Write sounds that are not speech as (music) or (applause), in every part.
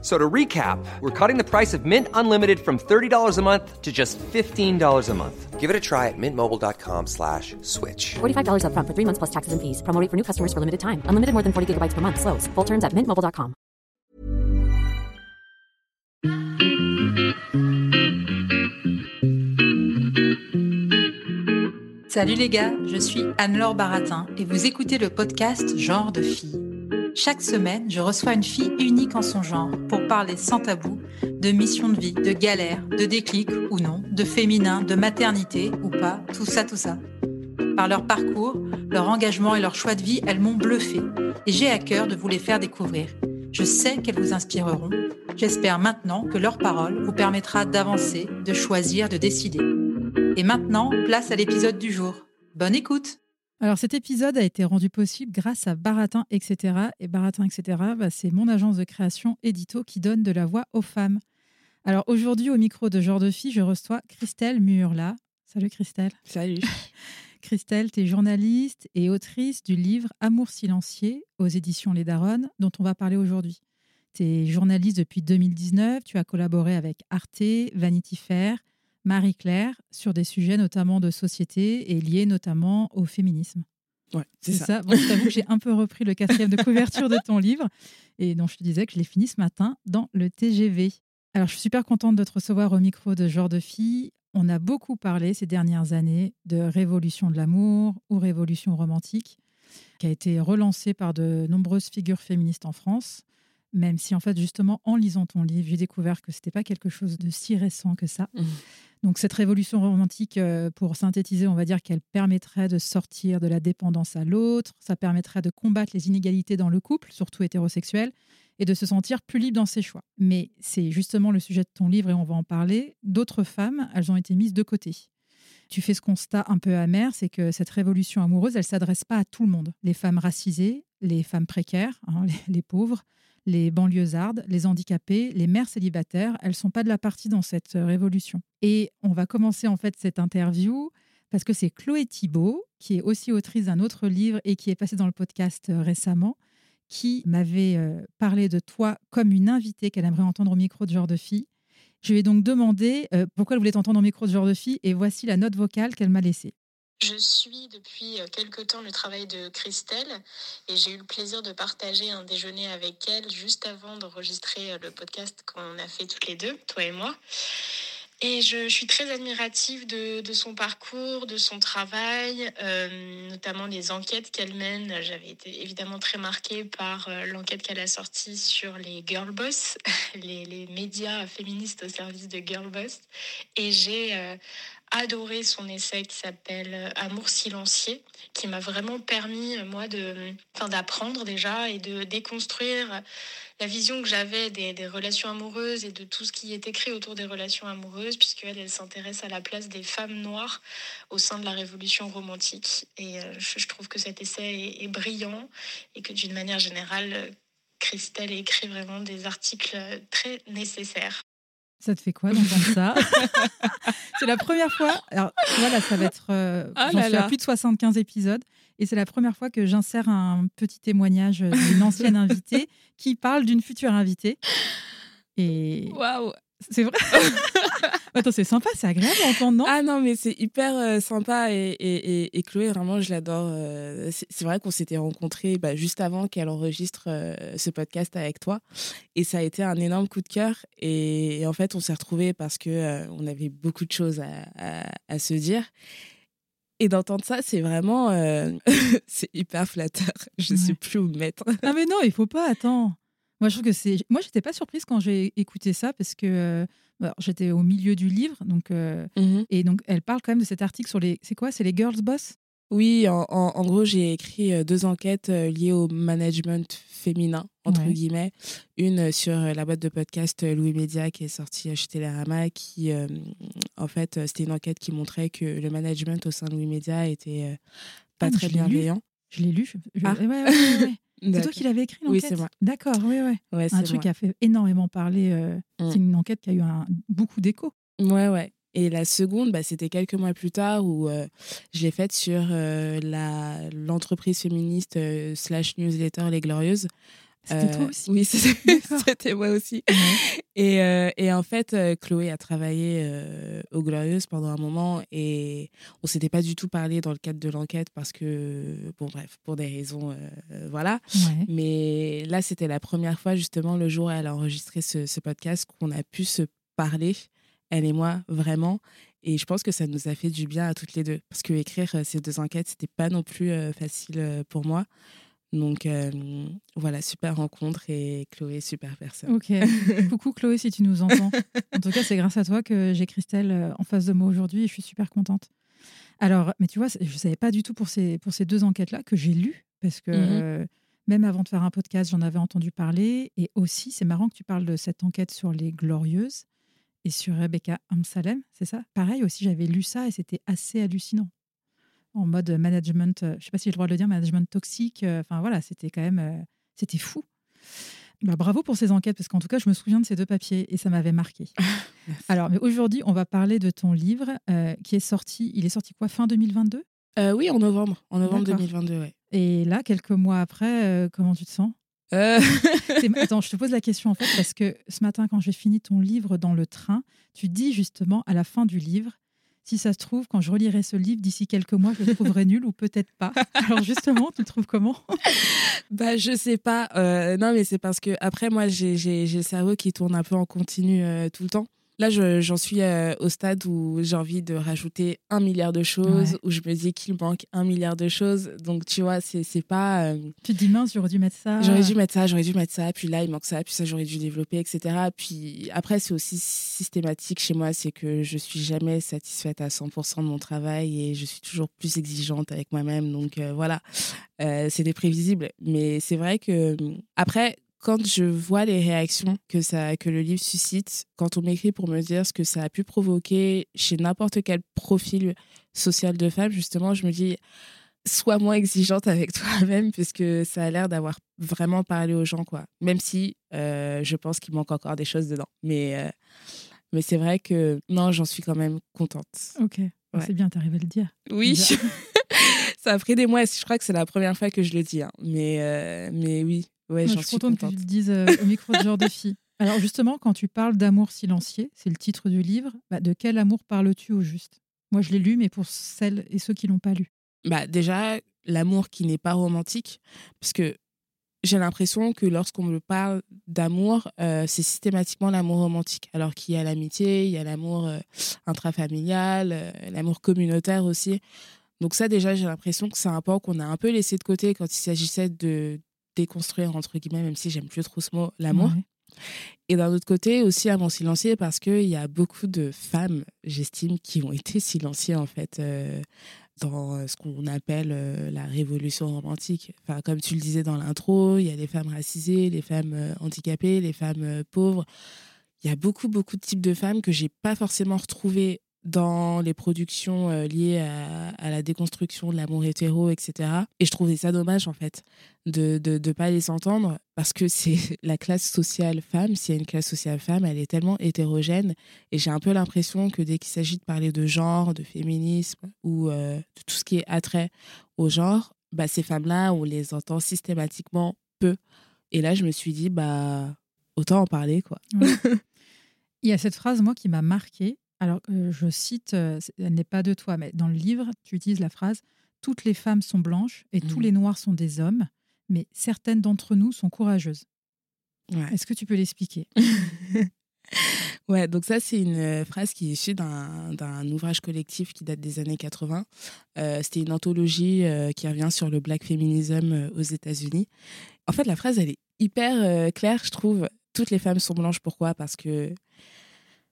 So to recap, we're cutting the price of Mint Unlimited from $30 a month to just $15 a month. Give it a try at mintmobile.com slash switch. $45 upfront for three months plus taxes and fees. Promo rate for new customers for limited time. Unlimited more than 40 gigabytes per month. Slows. Full terms at mintmobile.com. Salut les gars, je suis Anne-Laure Baratin et vous écoutez le podcast Genre de fille. Chaque semaine, je reçois une fille unique en son genre pour parler sans tabou de mission de vie, de galère, de déclic ou non, de féminin, de maternité ou pas, tout ça, tout ça. Par leur parcours, leur engagement et leur choix de vie, elles m'ont bluffé et j'ai à cœur de vous les faire découvrir. Je sais qu'elles vous inspireront. J'espère maintenant que leur parole vous permettra d'avancer, de choisir, de décider. Et maintenant, place à l'épisode du jour. Bonne écoute Alors cet épisode a été rendu possible grâce à Baratin, etc. Et Baratin, etc., bah, c'est mon agence de création édito qui donne de la voix aux femmes. Alors aujourd'hui, au micro de Genre de Fille, je reçois Christelle Muurla. Salut Christelle. Salut. (laughs) Christelle, tu es journaliste et autrice du livre Amour silencieux aux éditions Les Daronnes, dont on va parler aujourd'hui. Tu es journaliste depuis 2019, tu as collaboré avec Arte, Vanity Fair, Marie-Claire sur des sujets notamment de société et liés notamment au féminisme. Ouais, c'est ça. Bon, je t'avoue que j'ai un peu repris le quatrième de couverture de ton livre et dont je te disais que je l'ai fini ce matin dans le TGV. Alors, je suis super contente de te recevoir au micro de Genre de Fille. On a beaucoup parlé ces dernières années de révolution de l'amour ou révolution romantique, qui a été relancée par de nombreuses figures féministes en France. Même si, en fait, justement, en lisant ton livre, j'ai découvert que c'était pas quelque chose de si récent que ça. Mmh. Donc, cette révolution romantique, euh, pour synthétiser, on va dire qu'elle permettrait de sortir de la dépendance à l'autre, ça permettrait de combattre les inégalités dans le couple, surtout hétérosexuel, et de se sentir plus libre dans ses choix. Mais c'est justement le sujet de ton livre et on va en parler. D'autres femmes, elles ont été mises de côté. Tu fais ce constat un peu amer, c'est que cette révolution amoureuse, elle s'adresse pas à tout le monde. Les femmes racisées, les femmes précaires, hein, (laughs) les, les pauvres, les banlieusardes, les handicapés, les mères célibataires, elles sont pas de la partie dans cette euh, révolution. Et on va commencer en fait cette interview parce que c'est Chloé Thibault, qui est aussi autrice d'un autre livre et qui est passée dans le podcast euh, récemment, qui m'avait euh, parlé de toi comme une invitée qu'elle aimerait entendre au micro de genre de fille. Je lui ai donc demandé pourquoi elle voulait t'entendre au micro de genre de fille et voici la note vocale qu'elle m'a laissée. Je suis depuis euh, quelque temps le travail de Christelle et j'ai eu le plaisir de partager un déjeuner avec elle juste avant d'enregistrer euh, le podcast qu'on a fait toutes les deux, toi et moi. Et je, suis très admirative de, son parcours, de son travail, euh, notamment les enquêtes qu'elle mène. J'avais été évidemment très marquée par l'enquête qu'elle a sortie sur les girl boss, (laughs) les, médias féministes au service de girl boss. Et j'ai adoré son essai qui s'appelle euh, Amour silencieux, qui m'a vraiment permis, euh, moi, d'apprendre déjà et de déconstruire la vision que j'avais des, relations amoureuses et de tout ce qui est écrit autour des relations amoureuses, puisqu'elle, elle s'intéresse à la place des femmes noires au sein de la révolution romantique. Et euh, je, trouve que cet essai est, est brillant et que d'une manière générale, euh, Christelle écrit vraiment des articles euh, très nécessaires. Ça te fait quoi d'entendre ça (laughs) C'est la première fois. Alors voilà, ça va être. euh, Ah J'en là suis à plus de 75 épisodes. Et c'est la première fois que j'insère un petit témoignage d'une ancienne (laughs) invitée qui parle d'une future invitée. Et Waouh c'est vrai. (laughs) Attends, c'est sympa, c'est agréable à entendre, non Ah non, mais c'est hyper euh, sympa et, et, et, et Chloé, vraiment, je l'adore. euh, c'est vrai qu'on s'était rencontrés bah, juste avant qu'elle enregistre euh, ce podcast avec toi. Et ça a été un énorme coup de cœur. Et, en fait, on s'est retrouvés parce euh, on avait beaucoup de choses à, à, à se dire. Et d'entendre ça, c'est vraiment... (laughs) c'est hyper flatteur. Je ne sais plus où me mettre. (laughs) Ah mais non, il faut pas, attends. Moi, je trouve que c'est. Moi, j'étais pas surprise quand j'ai écouté ça parce que j'étais au milieu du livre, donc euh, et donc elle parle quand même de cet article sur les. C'est quoi C'est les girls boss? Oui, en, en- en gros, j'ai écrit euh, deux enquêtes euh, liées au management féminin, entre Ouais. guillemets. Une sur la boîte de podcast Louis Média qui est sortie chez Télérama, qui, euh, en fait, c'était une enquête qui montrait que le management au sein de Louis Média était euh, pas Ah, très bienveillant. Je l'ai lu. je- Ah. ouais, ouais. (laughs) C'est toi qui l'avais écrit Oui, l'enquête c'est moi. D'accord, oui, oui. Ouais, Un truc moi. qui a fait énormément parler. euh, Mm. C'est une enquête qui a eu un, beaucoup d'écho. Ouais, ouais. Et la seconde, bah, c'était quelques mois plus tard où euh, je l'ai faite sur euh, la l'entreprise féministe slash newsletter Les Glorieuses. C'était Euh, toi aussi Oui, (laughs) c'était moi aussi. Et, euh, et en fait, euh, Chloé a travaillé euh, aux Glorieuses pendant un moment et on s'était pas du tout parlé dans le cadre de l'enquête parce que, bon, bref, pour des raisons, euh, voilà. Ouais. Mais là, c'était la première fois, justement, le jour où elle a enregistré ce, ce podcast, qu'on a pu se parler, elle et moi, vraiment. Et je pense que ça nous a fait du bien à toutes les deux. Parce que écrire ces deux enquêtes, c'était pas non plus facile pour moi. Donc euh, voilà, super rencontre et Chloé, super personne. Ok. (laughs) Coucou Chloé, si tu nous entends. En tout cas, c'est grâce à toi que j'ai Christelle euh, en face de moi aujourd'hui et je suis super contente. Alors, mais tu vois, je ne savais pas du tout pour ces, pour ces deux enquêtes-là que j'ai lues parce que Mhm. euh, même avant de faire un podcast, j'en avais entendu parler. Et aussi, c'est marrant que tu parles de cette enquête sur les Glorieuses et sur Rebecca Amsalem, c'est ça? Pareil aussi, j'avais lu ça et c'était assez hallucinant. En mode management, euh, je ne sais pas si j'ai le droit de le dire, management toxique. euh, Enfin voilà, c'était quand même, euh, c'était fou. Bah, bravo pour ces enquêtes, parce qu'en tout cas, je me souviens de ces deux papiers et ça m'avait marqué. (laughs) Alors, mais aujourd'hui, on va parler de ton livre euh, qui est sorti. Il est sorti quoi, fin 2022 Euh, oui, en novembre, en novembre D'accord. 2022, ouais. Et là, quelques mois après, euh, comment tu te sens? (laughs) Attends, je te pose la question en fait, parce que ce matin, quand j'ai fini ton livre dans le train, tu dis justement à la fin du livre. Si ça se trouve, quand je relirai ce livre d'ici quelques mois, je le trouverai nul ou peut-être pas. Alors justement, tu le trouves comment? Bah, je sais pas. Euh, non, mais c'est parce que après, moi, j'ai le cerveau qui tourne un peu en continu euh, tout le temps. Là, je- j'en suis euh, au stade où j'ai envie de rajouter un milliard de choses, Ouais. où je me dis qu'il manque un milliard de choses. Donc, tu vois, c'est pas. euh, Tu te dis mince, j'aurais dû mettre ça. J'aurais dû mettre ça, j'aurais dû mettre ça, puis là, il manque ça, puis ça, j'aurais dû développer, etc. Puis après, c'est aussi systématique chez moi, c'est que je suis jamais satisfaite à 100% de mon travail et je suis toujours plus exigeante avec moi-même. Donc euh, voilà, c'est des prévisibles. Mais c'est vrai que après, quand je vois les réactions que, ça, que le livre suscite, quand on m'écrit pour me dire ce que ça a pu provoquer chez n'importe quel profil social de femme, justement, je me dis, sois moins exigeante avec (laughs) toi-même, puisque ça a l'air d'avoir vraiment parlé aux gens, quoi. Même si euh, je pense qu'il manque encore des choses dedans. Mais, euh, mais c'est vrai que non, j'en suis quand même contente. Ok, Ouais. c'est bien, t'arrives à le dire. Oui. (laughs) Ça a pris des mois. Je crois que c'est la première fois que je le dis. hein. Mais, euh, mais oui, ouais, j'en je suis suis contente contente. que tu le dises euh, au micro de genre de fille. (laughs) Alors justement, quand tu parles d'amour silencieux, c'est le titre du livre, bah, de quel amour parles-tu au juste? Moi, je l'ai lu, mais pour celles et ceux qui l'ont pas lu. bah, déjà, l'amour qui n'est pas romantique, parce que j'ai l'impression que lorsqu'on me parle d'amour, euh, c'est systématiquement l'amour romantique, alors qu'il y a l'amitié, il y a l'amour euh, intrafamilial, euh, l'amour communautaire aussi. Donc ça, déjà, j'ai l'impression que c'est un point qu'on a un peu laissé de côté quand il s'agissait de déconstruire, entre guillemets, même si j'aime plus trop ce mot, l'amour. Et d'un autre côté, aussi amour silencieux, parce qu'il y a beaucoup de femmes, j'estime, qui ont été silenciées, en fait, euh, dans euh, ce qu'on appelle euh, la révolution romantique. Enfin, comme tu le disais dans l'intro, il y a les femmes racisées, les femmes euh, handicapées, les femmes pauvres. Il y a beaucoup, beaucoup de types de femmes que j'ai pas forcément retrouvées dans les productions euh, liées à, la déconstruction de l'amour hétéro, etc. Et je trouvais ça dommage, en fait, de ne pas les entendre, parce que c'est (laughs) la classe sociale femme, s'il y a une classe sociale femme, elle est tellement hétérogène, et j'ai un peu l'impression que dès qu'il s'agit de parler de genre, de féminisme, ou euh, de tout ce qui est attrait au genre, bah, ces femmes-là, on les entend systématiquement peu. Et là, je me suis dit, bah, autant en parler, quoi. (laughs) Il y a cette phrase, moi, qui m'a marquée. Alors, euh, je cite, euh, elle n'est pas de toi, mais dans le livre, tu utilises la phrase Toutes les femmes sont blanches et tous Mhm. les noirs sont des hommes, mais certaines d'entre nous sont courageuses. Ouais. Est-ce que tu peux l'expliquer? (laughs) Ouais, donc ça, c'est une euh, phrase qui est issue d'un ouvrage collectif qui date des années 80. Euh, C'était une anthologie qui revient sur le black feminism euh, aux États-Unis. En fait, la phrase, elle est hyper claire, je trouve. Toutes les femmes sont blanches. Pourquoi? Parce que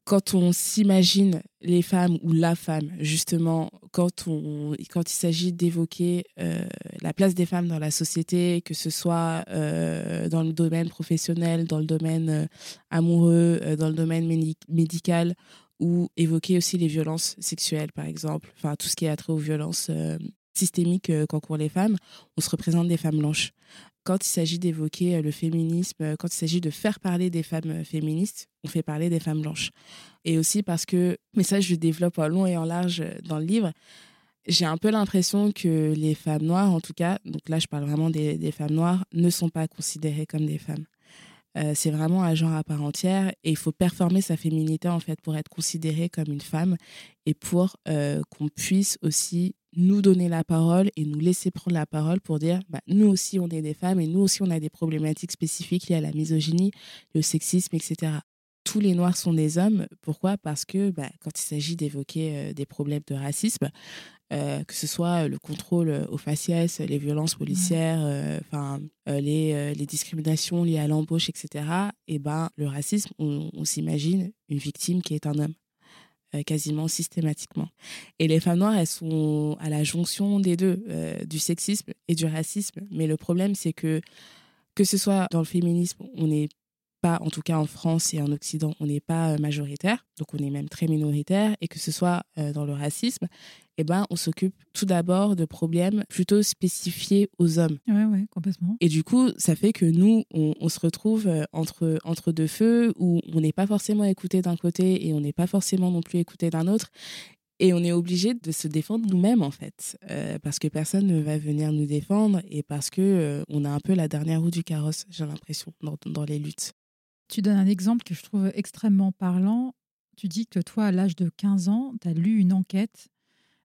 quand on s'imagine les femmes ou la femme, justement, quand, on, quand il s'agit d'évoquer euh, la place des femmes dans la société, que ce soit euh, dans le domaine professionnel, dans le domaine euh, amoureux, dans le domaine médi- médical, ou évoquer aussi les violences sexuelles, par exemple, enfin tout ce qui est attrait aux violences systémiques qu'encourent les femmes, on se représente des femmes blanches. Quand il s'agit d'évoquer le féminisme, quand il s'agit de faire parler des femmes féministes, on fait parler des femmes blanches. Et aussi parce que, mais ça je développe en long et en large dans le livre, j'ai un peu l'impression que les femmes noires, en tout cas, donc là je parle vraiment des, femmes noires, ne sont pas considérées comme des femmes. Euh, c'est vraiment un genre à part entière et il faut performer sa féminité en fait pour être considérée comme une femme et pour euh, qu'on puisse aussi nous donner la parole et nous laisser prendre la parole pour dire bah, nous aussi on est des femmes et nous aussi on a des problématiques spécifiques liées à la misogynie, le sexisme, etc. Tous les noirs sont des hommes. Pourquoi? Parce que bah, quand il s'agit d'évoquer euh, des problèmes de racisme, euh, que ce soit le contrôle euh, aux faciès, les violences policières, euh, les, les, discriminations liées à l'embauche, etc. Et ben le racisme, on, s'imagine une victime qui est un homme quasiment systématiquement. Et les femmes noires, elles sont à la jonction des deux, du sexisme et du racisme. Mais le problème, c'est que que ce soit dans le féminisme, on n'est pas, en tout cas en France et en Occident, on n'est pas majoritaire, donc on est même très minoritaire, et que ce soit dans le racisme, eh ben, on s'occupe tout d'abord de problèmes plutôt spécifiés aux hommes. Oui, ouais, complètement. Et du coup, ça fait que nous, on, se retrouve euh, entre, entre deux feux où on n'est pas forcément écouté d'un côté et on n'est pas forcément non plus écouté d'un autre. Et on est obligé de se défendre nous-mêmes, en fait, euh, parce que personne ne va venir nous défendre et parce que euh, on a un peu la dernière roue du carrosse, j'ai l'impression, dans, dans les luttes. Tu donnes un exemple que je trouve extrêmement parlant. Tu dis que toi, à l'âge de 15 ans, tu as lu une enquête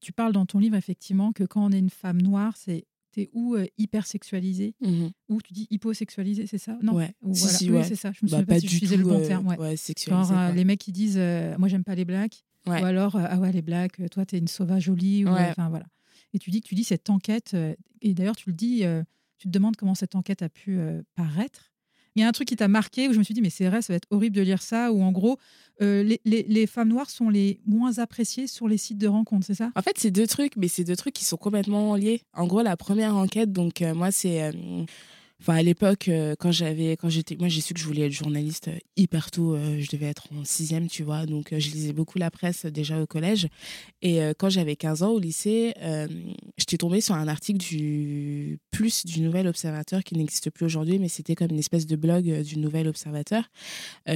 tu parles dans ton livre effectivement que quand on est une femme noire, c'est t'es ou euh, hyper sexualisée mmh ou tu dis hyposexualisée, c'est ça? Non? Ouais. Ou, si, oui, c'est ça. Je me bah, souviens pas, si je le bon terme. Ouais. Genre euh, les mecs qui disent euh, moi j'aime pas les blacks ou alors ah ouais les blacks, toi t'es une sauvage jolie ou enfin voilà. Et tu dis que tu dis cette enquête et d'ailleurs tu le dis, tu te demandes comment cette enquête a pu paraître il y a un truc qui t'a marqué où je me suis dit, mais c'est vrai, ça va être horrible de lire ça, où en gros, euh, les, les, femmes noires sont les moins appréciées sur les sites de rencontres, c'est ça? En fait, c'est deux trucs, mais c'est deux trucs qui sont complètement liés. En gros, la première enquête, donc euh, moi, c'est. Enfin, à l'époque, euh, quand j'avais, quand j'étais, moi, j'ai su que je voulais être journaliste euh, hyper tôt. Euh, je devais être en sixième, tu vois. Donc, je lisais beaucoup la presse déjà au collège. Et quand j'avais 15 ans au lycée, j'étais tombée sur un article du Plus du Nouvel Observateur qui n'existe plus aujourd'hui, mais c'était comme une espèce de blog du Nouvel Observateur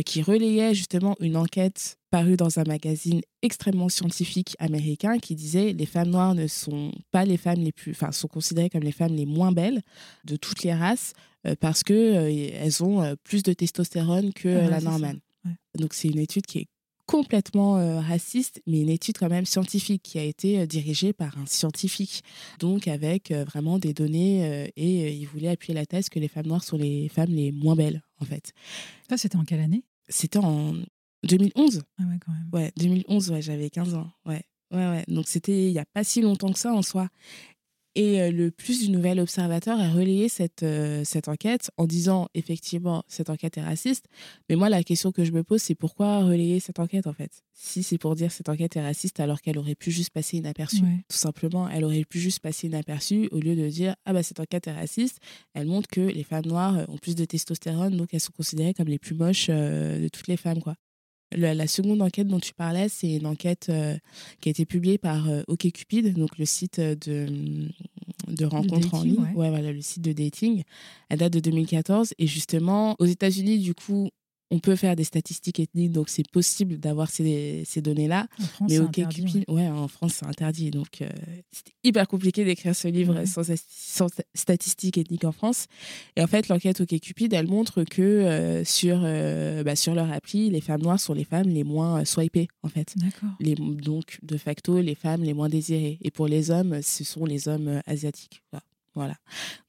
qui relayait justement une enquête paru dans un magazine extrêmement scientifique américain qui disait les femmes noires ne sont pas les femmes les plus, enfin sont considérées comme les femmes les moins belles de toutes les races euh, parce que euh, elles ont euh, plus de testostérone que la normale. Donc c'est une étude qui est complètement raciste, mais une étude quand même scientifique qui a été dirigée par un scientifique, donc avec vraiment des données et il voulait appuyer la thèse que les femmes noires sont les femmes les moins belles en fait. Ça c'était en quelle année? C'était en 2011 Ah ouais, quand même. Ouais, 2011, ouais, j'avais 15 ans. Ouais, ouais, ouais. Donc c'était il n'y a pas si longtemps que ça en soi. Et euh, le plus du Nouvel Observateur a relayé cette, euh, cette enquête en disant effectivement cette enquête est raciste. Mais moi, la question que je me pose, c'est pourquoi relayer cette enquête en fait? Si c'est pour dire cette enquête est raciste alors qu'elle aurait pu juste passer inaperçue. Tout simplement, elle aurait pu juste passer inaperçue au lieu de dire ah bah cette enquête est raciste. Elle montre que les femmes noires ont plus de testostérone donc elles sont considérées comme les plus moches euh, de toutes les femmes quoi. La, seconde enquête dont tu parlais, c'est une enquête euh, qui a été publiée par euh, OkCupid, donc le site de, de rencontres en ligne. Ouais. voilà, le site de dating. Elle date de 2014. Et justement, aux États-Unis, du coup, on peut faire des statistiques ethniques, donc c'est possible d'avoir ces, ces données-là. mais OK Cupid, ouais. en France, c'est interdit. Donc, euh, c'était hyper compliqué d'écrire ce livre sans, statistiques ethniques en France. Et en fait, l'enquête OK Cupid, elle montre que euh, sur, euh, bah, sur leur appli, les femmes noires sont les femmes les moins swipées, en fait. Les, donc, de facto, les femmes les moins désirées. Et pour les hommes, ce sont les hommes asiatiques. Voilà.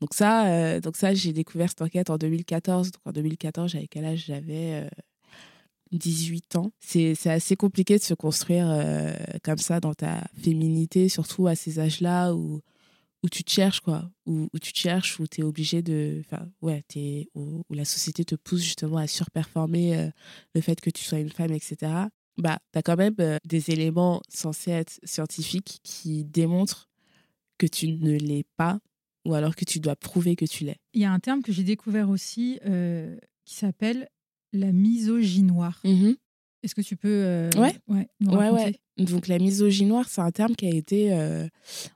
Donc ça, euh, donc ça j'ai découvert cette enquête en 2014. Donc en 2014, j'avais quel âge? J'avais 18 euh, ans. C'est assez compliqué de se construire euh, comme ça dans ta féminité, surtout à ces âges-là où, où tu te cherches, quoi. Où, où tu te cherches, où tu es obligé de... Enfin, ouais, es, où, où, la société te pousse justement à surperformer le fait que tu sois une femme, etc. Bah, tu as quand même des éléments censés être scientifiques qui démontrent que tu ne l'es pas ou alors que tu dois prouver que tu l'es? Il y a un terme que j'ai découvert aussi euh, qui s'appelle la misogynoire. Mmh Est-ce que tu peux euh, ouais. Ouais, ouais, Donc la misogynie noire, c'est un terme qui a été, euh,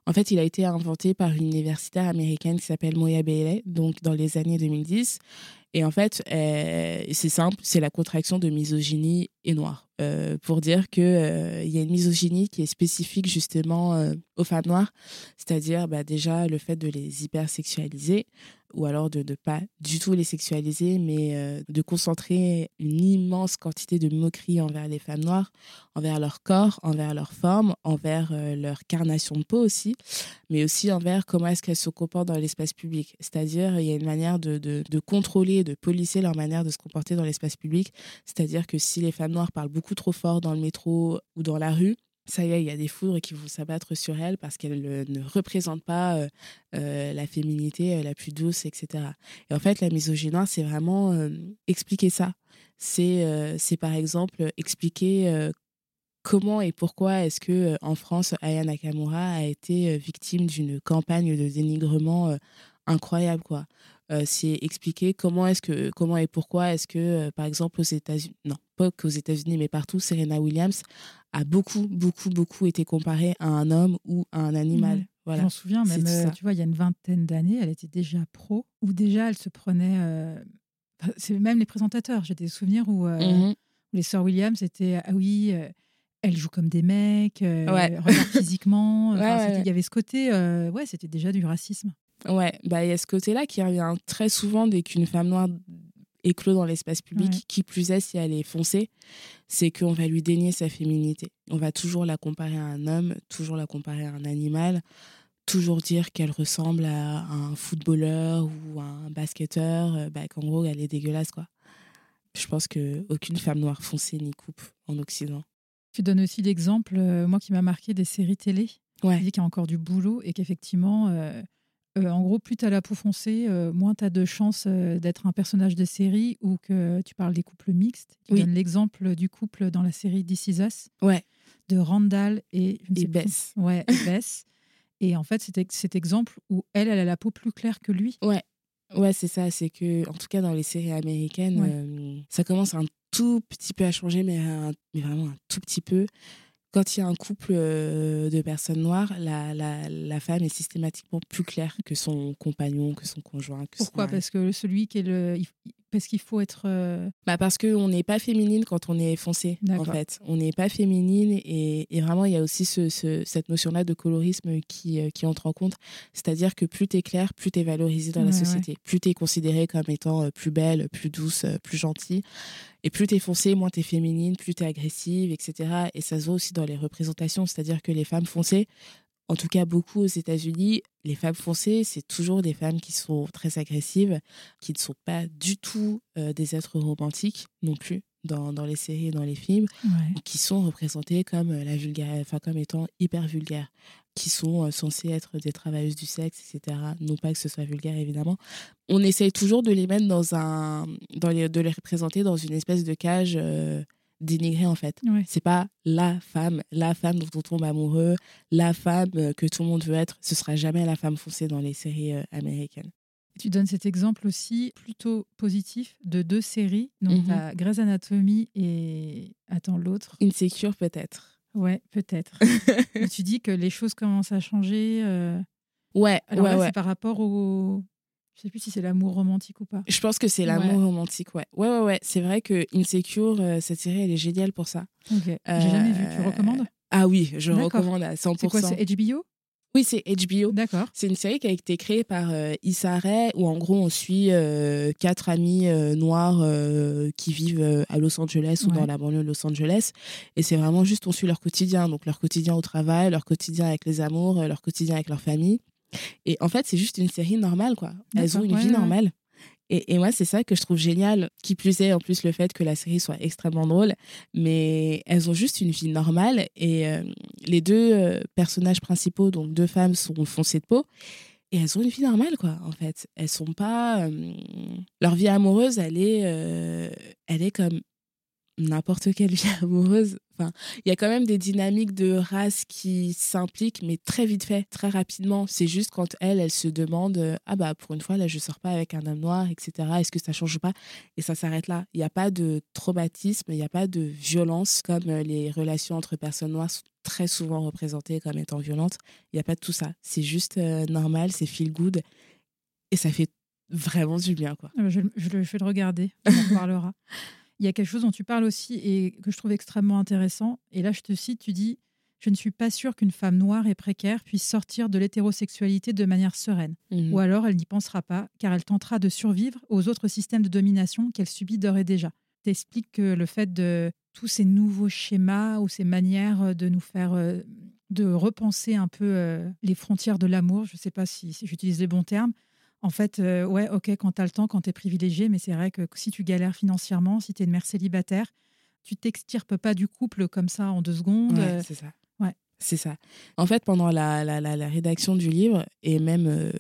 en fait, il a été inventé par une universitaire américaine qui s'appelle Moya Bailey, donc dans les années 2010. Et en fait, euh, c'est simple, c'est la contraction de misogynie et noir. Euh, pour dire qu'il il y a une misogynie qui est spécifique justement aux femmes noires, c'est-à-dire bah, déjà le fait de les hypersexualiser, ou alors de ne pas du tout les sexualiser, mais euh, de concentrer une immense quantité de moqueries envers les femmes noires, envers leur corps, envers leur forme, envers euh, leur carnation de peau aussi, mais aussi envers comment est-ce qu'elles se comportent dans l'espace public. C'est-à-dire, il y a une manière de, de, contrôler, de policer leur manière de se comporter dans l'espace public. C'est-à-dire que si les femmes noires parlent beaucoup trop fort dans le métro ou dans la rue, ça y est, il y a des foudres qui vont s'abattre sur elle parce qu'elle ne représente pas euh, euh, la féminité euh, la plus douce, etc. Et en fait, la misogynie, c'est vraiment expliquer ça. C'est par exemple expliquer comment et pourquoi est-ce que en France, Aya Nakamura a été victime d'une campagne de dénigrement incroyable, quoi. c'est expliquer comment est-ce que comment et pourquoi est-ce que par exemple aux États-Unis non pas qu'aux États-Unis mais partout Serena Williams a beaucoup, beaucoup, beaucoup été comparée à un homme ou à un animal. Mmh. Voilà. Je m'en souviens, même, euh, tu vois, il y a une vingtaine d'années, elle était déjà pro, ou déjà elle se prenait. Euh, (laughs) c'est même les présentateurs. J'ai des souvenirs où, euh, mmh les sœurs Williams étaient Ah oui, elles jouent comme des mecs, ouais. (laughs) physiquement. Il y avait ce côté, ouais, c'était déjà du racisme. Ouais, bah, il y a ce côté-là qui revient très souvent dès qu'une femme noire éclos dans l'espace public, qui plus est si elle est foncée, c'est qu'on va lui dénier sa féminité. On va toujours la comparer à un homme, toujours la comparer à un animal, toujours dire qu'elle ressemble à un footballeur ou à un basketteur, euh, bah, qu'en gros, elle est dégueulasse, quoi. Je pense qu'aucune femme noire foncée n'y coupe en Occident. Tu donnes aussi l'exemple, euh, moi qui m'a marqué des séries télé. Ouais. Tu dis qu'il y a encore du boulot et qu'effectivement, euh, euh, en gros, plus tu as la peau foncée, moins tu as de chances d'être un personnage de série ou que tu parles des couples mixtes. Tu donnes l'exemple du couple dans la série This Is Us ouais. de Randall et, et Bess. Ouais, (laughs) Bess. Et en fait, c'était cet exemple où elle, elle a la peau plus claire que lui. Ouais, ouais c'est ça. C'est que, en tout cas, dans les séries américaines, ça commence un tout petit peu à changer, mais, mais vraiment un tout petit peu quand il y a un couple euh, de personnes noires, la, la, la, femme est systématiquement plus claire que son compagnon, que son conjoint. Que Pourquoi? Parce que celui qui est le. Parce qu'il faut être. Euh, bah parce qu'on n'est pas féminine quand on est foncé, en fait. On n'est pas féminine et, et, vraiment, il y a aussi ce, ce, cette notion-là de colorisme qui, euh, qui entre en compte. C'est-à-dire que plus tu es claire, plus tu es valorisée dans la société. Plus tu es considérée comme étant plus belle, plus douce, plus gentille. Et plus tu es foncée, moins tu es féminine, plus tu es agressive, etc. Et ça se voit aussi dans les représentations. C'est-à-dire que les femmes foncées, en tout cas beaucoup aux États-Unis, les femmes foncées, c'est toujours des femmes qui sont très agressives, qui ne sont pas du tout euh, des êtres romantiques non plus dans, dans les séries et dans les films, qui sont représentées comme euh, la vulgaire, enfin comme étant hyper vulgaires, qui sont euh, censées être des travailleuses du sexe, etc. Non pas que ce soit vulgaire évidemment. On essaye toujours de les mettre dans un, dans les, de les représenter dans une espèce de cage dénigrée en fait. C'est pas la femme, la femme dont on tombe amoureux, la femme que tout le monde veut être. Ce sera jamais la femme foncée dans les séries américaines. Tu donnes cet exemple aussi plutôt positif de deux séries. Donc, mm Grey's Anatomy et. Attends, l'autre. Insecure, peut-être. Ouais, peut-être. (laughs) tu dis que les choses commencent à changer. Euh... Ouais, Alors ouais, là, c'est par rapport au. Je sais plus si c'est l'amour romantique ou pas. Je pense que c'est l'amour romantique, ouais. Ouais, ouais, ouais. C'est vrai que Insecure, euh, cette série, elle est géniale pour ça. Ok. J'ai jamais vu. Tu recommandes? Ah oui, je recommande à 100%. C'est quoi, c'est HBO oui, c'est HBO. D'accord. C'est une série qui a été créée par euh, Issa Rae, où en gros on suit euh, quatre amis euh, noirs euh, qui vivent à Los Angeles ou dans la banlieue de Los Angeles. Et c'est vraiment juste, on suit leur quotidien. Donc leur quotidien au travail, leur quotidien avec les amours, leur quotidien avec leur famille. Et en fait, c'est juste une série normale, quoi. Elles ont une vie normale. Et, moi, c'est ça que je trouve génial. Qui plus est, en plus, le fait que la série soit extrêmement drôle. Mais elles ont juste une vie normale. Et euh, les deux euh, personnages principaux, donc deux femmes, sont foncées de peau. Et elles ont une vie normale, quoi, en fait. Elles sont pas. Euh, leur vie amoureuse, elle est, elle est comme n'importe quelle vie amoureuse. Enfin, il y a quand même des dynamiques de race qui s'impliquent, mais très vite fait, très rapidement. C'est juste quand elle, elle se demande euh, Ah, bah, pour une fois, là, je sors pas avec un homme noir, etc. Est-ce que ça change pas? Et ça s'arrête là. Il n'y a pas de traumatisme, il n'y a pas de violence comme euh, les relations entre personnes noires très souvent représentées comme étant violentes. Il n'y a pas de tout ça. C'est juste euh, normal, c'est feel good et ça fait vraiment du bien. Quoi. Ah bah, je, je, je vais le regarder, on en parlera. (laughs) Il y a quelque chose dont tu parles aussi et que je trouve extrêmement intéressant. Et là, je te cite, tu dis je ne suis pas sûre qu'une femme noire et précaire puisse sortir de l'hétérosexualité de manière sereine. Mhm. Ou alors elle n'y pensera pas, car elle tentera de survivre aux autres systèmes de domination qu'elle subit d'ores et déjà. T'expliques que le fait de tous ces nouveaux schémas ou ces manières de nous faire, euh, de repenser un peu euh, les frontières de l'amour, je ne sais pas si, si j'utilise les bons termes, en fait, euh, ouais, ok, quand tu as le temps, quand tu es privilégié, mais c'est vrai que si tu galères financièrement, si tu es une mère célibataire, tu t'extirpes pas du couple comme ça en deux secondes. Ouais, euh, c'est ça. ouais. C'est ça. En fait, pendant la, la, la, la rédaction du livre, et même euh,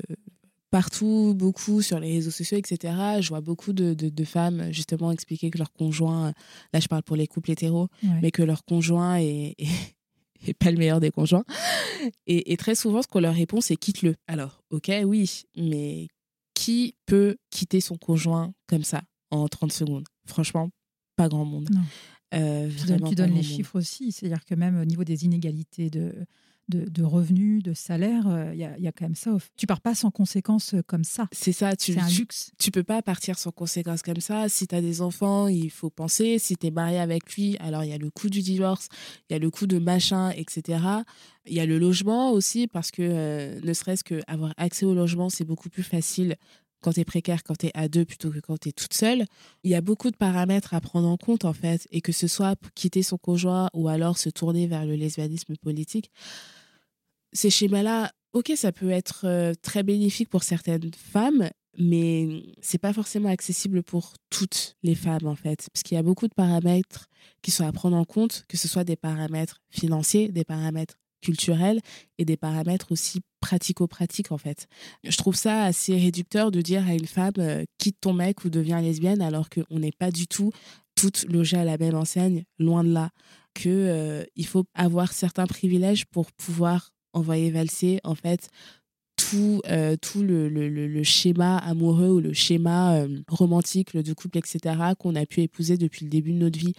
partout, beaucoup sur les réseaux sociaux, etc., je vois beaucoup de, de, de femmes justement expliquer que leur conjoint, là je parle pour les couples hétéros, ouais. mais que leur conjoint est, est, est pas le meilleur des conjoints. Et, et très souvent, ce qu'on leur répond, c'est quitte-le. Alors, ok, oui, mais qui peut quitter son conjoint comme ça en 30 secondes? Franchement, pas grand monde. Non. Euh, Tu donnes, tu les monde. chiffres aussi, c'est-à-dire que même au niveau des inégalités de, de, de revenus, de salaire, euh, il y, a, il y a quand même ça. Tu pars pas sans conséquences euh, comme ça. C'est ça, tu, C'est un tu, luxe. tu peux pas partir sans conséquences comme ça. Si tu as des enfants, il faut penser. Si tu es marié avec lui, alors il y a le coût du divorce, il y a le coût de machin, etc. Il y a le logement aussi, parce que euh, ne serait-ce qu'avoir accès au logement, c'est beaucoup plus facile quand tu es précaire, quand tu es à deux plutôt que quand tu es toute seule. Il y a beaucoup de paramètres à prendre en compte, en fait, et que ce soit pour quitter son conjoint ou alors se tourner vers le lesbianisme politique. Ces schémas-là, ok, ça peut être euh, très bénéfique pour certaines femmes, mais c'est pas forcément accessible pour toutes les femmes en fait, parce qu'il y a beaucoup de paramètres qui sont à prendre en compte, que ce soit des paramètres financiers, des paramètres culturels et des paramètres aussi pratico-pratiques en fait. Je trouve ça assez réducteur de dire à une femme euh, quitte ton mec ou deviens lesbienne alors qu'on n'est pas du tout toutes logées à la même enseigne, loin de là, que euh, il faut avoir certains privilèges pour pouvoir envoyer valser en fait tout, euh, tout le, le, le, le schéma amoureux ou le schéma euh, romantique de couple, etc., qu'on a pu épouser depuis le début de notre vie.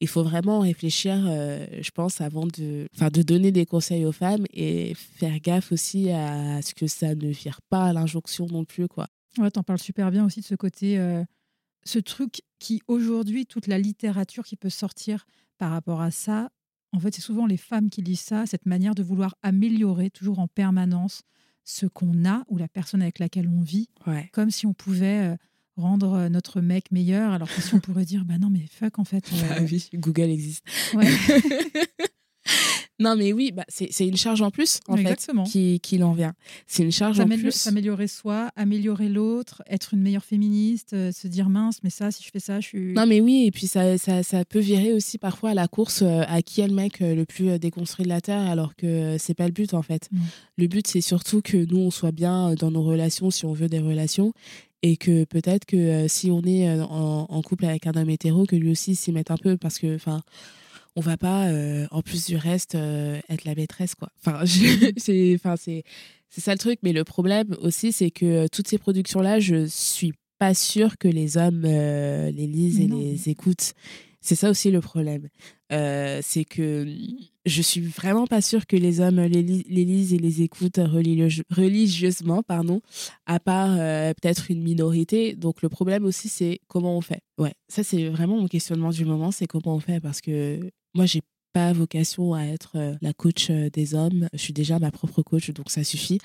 Il faut vraiment réfléchir, euh, je pense, avant de, de donner des conseils aux femmes et faire gaffe aussi à ce que ça ne vire pas à l'injonction non plus. Quoi. Ouais, t'en parles super bien aussi de ce côté, euh, ce truc qui aujourd'hui, toute la littérature qui peut sortir par rapport à ça, en fait, c'est souvent les femmes qui lisent ça, cette manière de vouloir améliorer toujours en permanence ce qu'on a ou la personne avec laquelle on vit, Ouais. comme si on pouvait euh, rendre euh, notre mec meilleur, alors que si on (laughs) pourrait dire, bah non, mais fuck, en fait. euh, Ah oui, Google existe. ouais. (laughs) non, mais oui, bah, c'est une charge en plus, en Exactement. fait, qui, qui l'en vient. C'est une charge en plus. s'améliorer soi, améliorer l'autre, être une meilleure féministe, euh, se dire mince, mais ça, si je fais ça, je suis. Non, mais oui, et puis ça, ça, ça peut virer aussi parfois à la course euh, à qui est le mec euh, le plus déconstruit de la Terre, alors que c'est pas le but en fait. Le but, c'est surtout que nous, on soit bien dans nos relations, si on veut des relations, et que peut-être que si on est en, en couple avec un homme hétéro, que lui aussi s'y mette un peu, parce que, enfin, on va pas, euh, en plus du reste, euh, être la maîtresse, quoi. Enfin, (laughs) c'est, enfin, c'est, c'est ça le truc. Mais le problème aussi, c'est que euh, toutes ces productions-là, je suis pas sûre que les hommes euh, les lisent et non. les écoutent. C'est ça aussi le problème. C'est que je suis vraiment pas sûre que les hommes les, li- les lisent et les écoutent religieuse- religieusement, pardon, à part euh, peut-être une minorité. Donc le problème aussi, c'est comment on fait. Ouais, ça c'est vraiment mon questionnement du moment, c'est comment on fait parce que moi j'ai pas vocation à être euh, la coach euh, des hommes. Je suis déjà ma propre coach, donc ça suffit.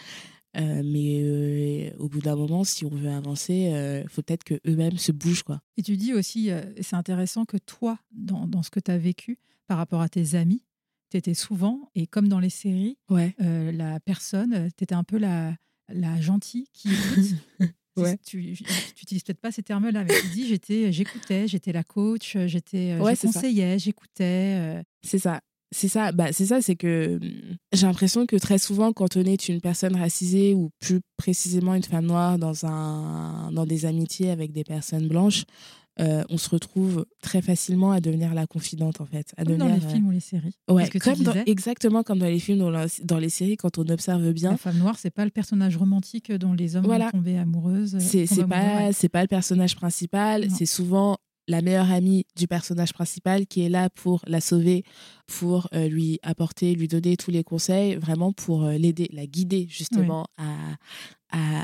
Euh, mais euh, au bout d'un moment, si on veut avancer, il faut peut-être que eux-mêmes se bougent, quoi. Et tu dis aussi, c'est intéressant que toi, dans, dans ce que tu as vécu par rapport à tes amis, tu étais souvent, et comme dans les séries, Ouais. la personne, tu étais un peu la, la gentille qui écoute. (laughs) Ouais. Tu tu utilises peut-être pas ces termes-là, mais tu dis j'étais, j'écoutais, j'étais la coach, j'étais, euh, Ouais, je conseillais, j'écoutais. euh, C'est ça. C'est ça, bah, c'est ça, c'est que hum, j'ai l'impression que très souvent, quand on est une personne racisée ou plus précisément une femme noire dans, un, dans des amitiés avec des personnes blanches, euh, on se retrouve très facilement à devenir la confidente en fait. À comme dans devenir, les films ou les séries. euh, ouais, que comme dans- exactement comme dans les films, dans, la- dans les séries, quand on observe bien, la femme noire, c'est pas le personnage romantique dont les hommes Voilà. vont tomber amoureuses. c'est tomber c'est amoureux, pas c'est pas le personnage principal c'est souvent la meilleure amie du personnage principal qui est là pour la sauver, pour euh, lui apporter, lui donner tous les conseils, vraiment pour euh, l'aider, la guider justement à,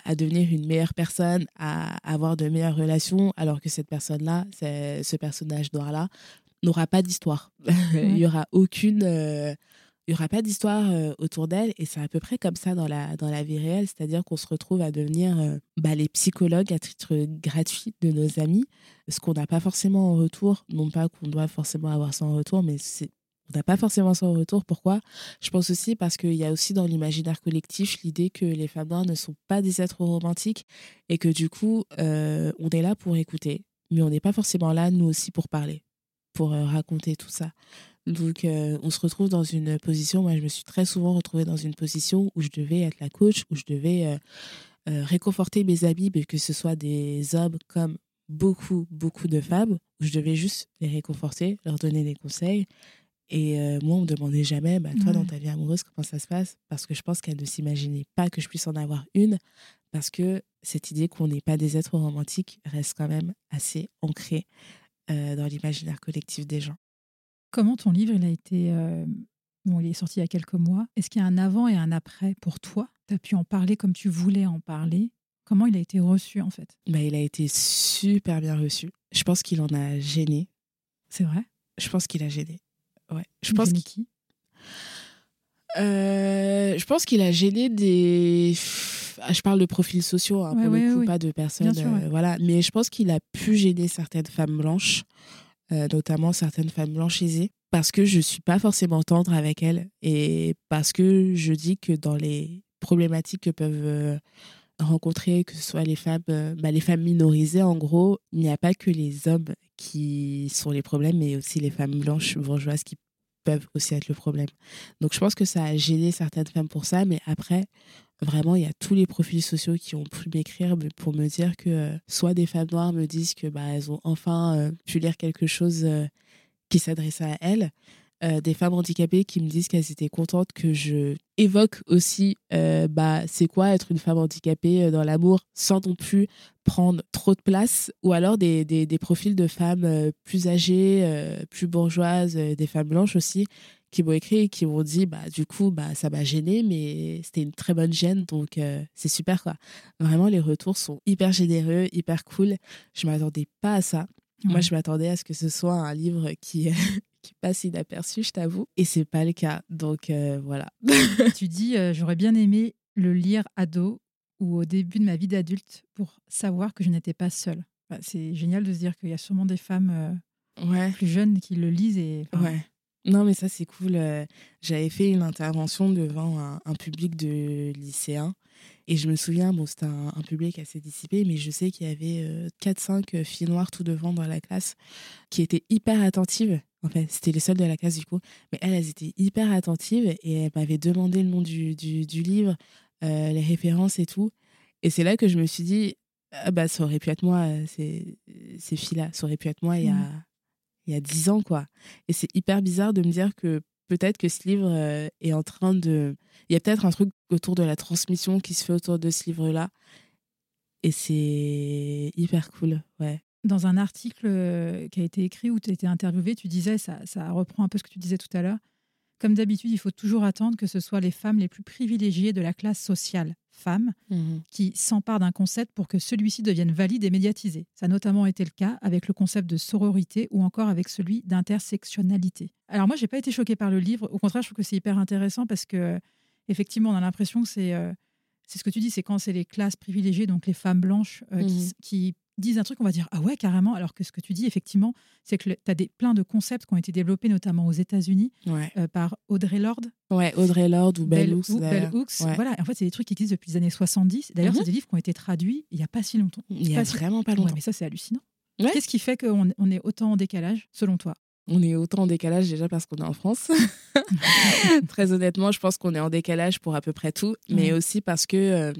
à, devenir une meilleure personne, à avoir de meilleures relations, alors que cette personne-là, ce personnage noir-là, n'aura pas d'histoire. (laughs) Il n'y aura aucune... Euh, il n'y aura pas d'histoire euh, autour d'elle et c'est à peu près comme ça dans la, dans la vie réelle, c'est-à-dire qu'on se retrouve à devenir euh, bah, les psychologues à titre gratuit de nos amis, ce qu'on n'a pas forcément en retour, non pas qu'on doit forcément avoir ça en retour, mais on n'a pas forcément ça en retour. Pourquoi? Je pense aussi parce qu'il y a aussi dans l'imaginaire collectif l'idée que les femmes noires ne sont pas des êtres romantiques et que du coup, euh, on est là pour écouter, mais on n'est pas forcément là, nous aussi, pour parler, pour raconter tout ça. Donc, euh, on se retrouve dans une position. Moi, je me suis très souvent retrouvée dans une position où je devais être la coach, où je devais euh, euh, réconforter mes amis, que ce soit des hommes comme beaucoup, beaucoup de femmes, où je devais juste les réconforter, leur donner des conseils. Et moi, on me demandait jamais, bah, toi, dans ta vie amoureuse, comment ça se passe? Parce que je pense qu'elle ne s'imaginait pas que je puisse en avoir une, parce que cette idée qu'on n'est pas des êtres romantiques reste quand même assez ancrée dans l'imaginaire collectif des gens. Comment ton livre, il a été. Euh, bon, il est sorti il y a quelques mois. Est-ce qu'il y a un avant et un après pour toi? Tu as pu en parler comme tu voulais en parler. Comment il a été reçu, en fait? Bah, Il a été super bien reçu. Je pense qu'il en a gêné. C'est vrai? Je pense qu'il a gêné. Ouais. Je pense gêné qui? euh, je pense qu'il a gêné des. Ah, je parle de profils sociaux, hein, pour le coup, pas de personnes. Euh, voilà. Mais je pense qu'il a pu gêner certaines femmes blanches notamment certaines femmes blanches parce que je ne suis pas forcément tendre avec elles et parce que je dis que dans les problématiques que peuvent euh, rencontrer, que ce soit les femmes, euh, bah, les femmes minorisées, en gros, il n'y a pas que les hommes qui sont les problèmes, mais aussi les femmes blanches bourgeoises qui peuvent aussi être le problème. Donc je pense que ça a gêné certaines femmes pour ça, mais après, vraiment, il y a tous les profils sociaux qui ont pu m'écrire pour me dire que euh, soit des femmes noires me disent que bah, elles ont enfin euh, pu lire quelque chose euh, qui s'adresse à elles, des femmes handicapées qui me disent qu'elles étaient contentes que je évoque aussi bah, c'est quoi être une femme handicapée dans l'amour sans non plus prendre trop de place, ou alors des, des, des profils de femmes plus âgées, plus bourgeoises, des femmes blanches aussi, qui m'ont écrit et qui m'ont dit bah du coup bah ça m'a gêné mais c'était une très bonne gêne donc euh, c'est super quoi. Vraiment les retours sont hyper généreux, hyper cool. Je m'attendais pas à ça. Moi je m'attendais à ce que ce soit un livre qui qui passe inaperçu, je t'avoue et c'est pas le cas. Donc euh, voilà. (laughs) tu dis euh, j'aurais bien aimé le lire ado ou au début de ma vie d'adulte pour savoir que je n'étais pas seule. C'est génial de se dire qu'il y a sûrement des femmes ouais. plus jeunes qui le lisent et ouais. Non, mais ça, c'est cool. Euh, j'avais fait une intervention devant un, public de lycéens. Et je me souviens, bon, c'était un, public assez dissipé, mais je sais qu'il y avait 4-5 euh, filles noires tout devant dans la classe qui étaient hyper attentives. En fait, c'était les seules de la classe du coup. Mais elles, elles étaient hyper attentives et elles m'avaient demandé le nom du, livre, euh, les références et tout. Et c'est là que je me suis dit, ah bah, ça aurait pu être moi, ces, ces filles-là. Ça aurait pu être moi il y a, mmh il y a dix ans, quoi. Et c'est hyper bizarre de me dire que peut-être que ce livre euh, est en train de. Il y a peut-être un truc autour de la transmission qui se fait autour de ce livre-là. Et c'est hyper cool, ouais. Dans un article euh, qui a été écrit où tu été interviewé, tu disais, ça, ça reprend un peu ce que tu disais tout à l'heure, comme d'habitude, il faut toujours attendre que ce soit les femmes les plus privilégiées de la classe sociale femmes mhm. qui s'emparent d'un concept pour que celui-ci devienne valide et médiatisé. Ça a notamment été le cas avec le concept de sororité ou encore avec celui d'intersectionnalité. Alors moi, j'ai pas été choquée par le livre. Au contraire, je trouve que c'est hyper intéressant parce que effectivement, on a l'impression que c'est euh, c'est ce que tu dis, c'est quand c'est les classes privilégiées, donc les femmes blanches, euh, qui, mhm. qui, disent un truc, on va dire ah ouais carrément. Alors que ce que tu dis effectivement, c'est que tu as des, plein de concepts qui ont été développés notamment aux États-Unis euh, par Audrey Lorde. Ouais, Audrey Lorde ou Bell Hooks. Bell Hooks. Voilà. En fait, c'est des trucs qui existent depuis les années 70. D'ailleurs, mhm. c'est des livres qui ont été traduits il n'y a pas si longtemps. Il y a vraiment pas longtemps. mais ça, c'est hallucinant. Qu'est-ce qui fait qu'on on est autant en décalage, selon toi? On est autant en décalage déjà parce qu'on est en France. (laughs) Très honnêtement, je pense qu'on est en décalage pour à peu près tout, mais aussi parce que, euh,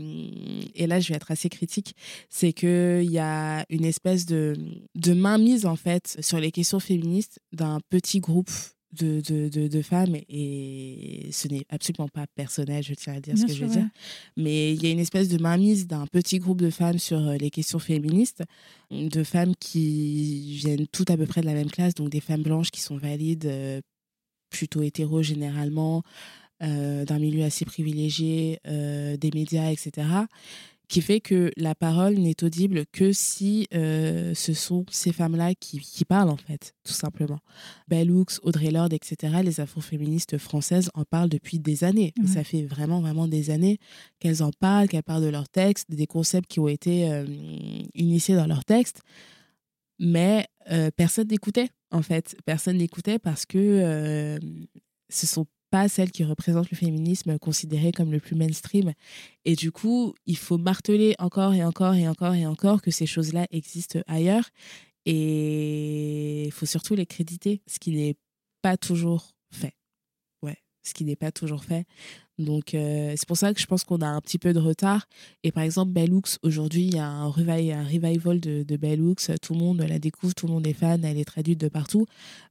et là je vais être assez critique, c'est qu'il y a une espèce de, de mainmise en fait sur les questions féministes d'un petit groupe de, de, de, de femmes, et ce n'est absolument pas personnel, je tiens à dire Bien ce que je veux dire, mais il y a une espèce de mainmise d'un petit groupe de femmes sur euh, les questions féministes, de femmes qui viennent toutes à peu près de la même classe, donc des femmes blanches qui sont valides, euh, plutôt hétéro généralement, euh, d'un milieu assez privilégié, euh, des médias, etc., qui fait que la parole n'est audible que si euh, ce sont ces femmes-là qui, qui parlent, en fait, tout simplement. Bell Hooks, Audrey Lorde, etc., les afroféministes françaises en parlent depuis des années. Ça fait vraiment, vraiment des années qu'elles en parlent, qu'elles parlent de leurs textes, des concepts qui ont été euh, initiés dans leurs textes. Mais euh, personne n'écoutait, en fait. Personne n'écoutait parce que ce sont pas celles qui représentent le féminisme considéré comme le plus mainstream. Et du coup, il faut marteler encore et encore et encore et encore que ces choses-là existent ailleurs. Et il faut surtout les créditer, ce qui n'est pas toujours fait. Ouais, ce qui n'est pas toujours fait. Donc, euh, c'est pour ça que je pense qu'on a un petit peu de retard. Et par exemple, Bell Hooks, aujourd'hui, il y a un, revi- un revival de, de Bell Hooks. Tout le monde la découvre, tout le monde est fan, elle est traduite de partout.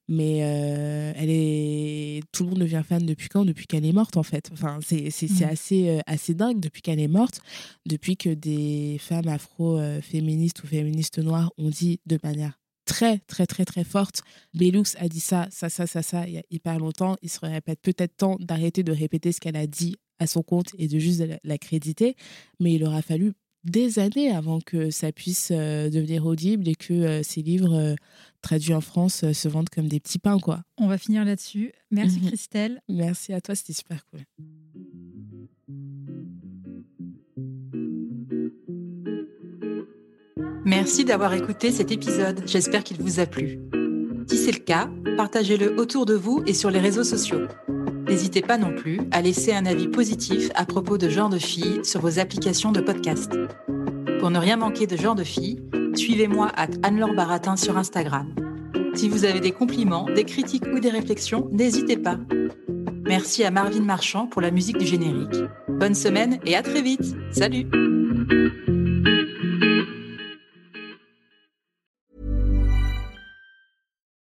Mais euh, elle est... tout le monde devient fan depuis quand? Depuis qu'elle est morte, en fait. Enfin, c'est Mhm. assez, euh, assez dingue depuis qu'elle est morte. Depuis que des femmes afro-féministes ou féministes noires ont dit de manière très, très, très, très forte. Bellux a dit ça, ça, ça, ça, ça, il y a hyper longtemps. Il serait répète peut-être temps d'arrêter de répéter ce qu'elle a dit à son compte et de juste la, la créditer. Mais il aura fallu des années avant que ça puisse euh, devenir audible et que euh, ces livres euh, traduits en France euh, se vendent comme des petits pains, quoi. On va finir là-dessus. Merci Mhm. Christelle. Merci à toi, c'était super cool. Merci d'avoir écouté cet épisode. J'espère qu'il vous a plu. Si c'est le cas, partagez-le autour de vous et sur les réseaux sociaux. N'hésitez pas non plus à laisser un avis positif à propos de Genre de Filles sur vos applications de podcast. Pour ne rien manquer de Genre de Filles, suivez-moi à Anne-Laure Baratin sur Instagram. Si vous avez des compliments, des critiques ou des réflexions, n'hésitez pas. Merci à Marvin Marchand pour la musique du générique. Bonne semaine et à très vite. Salut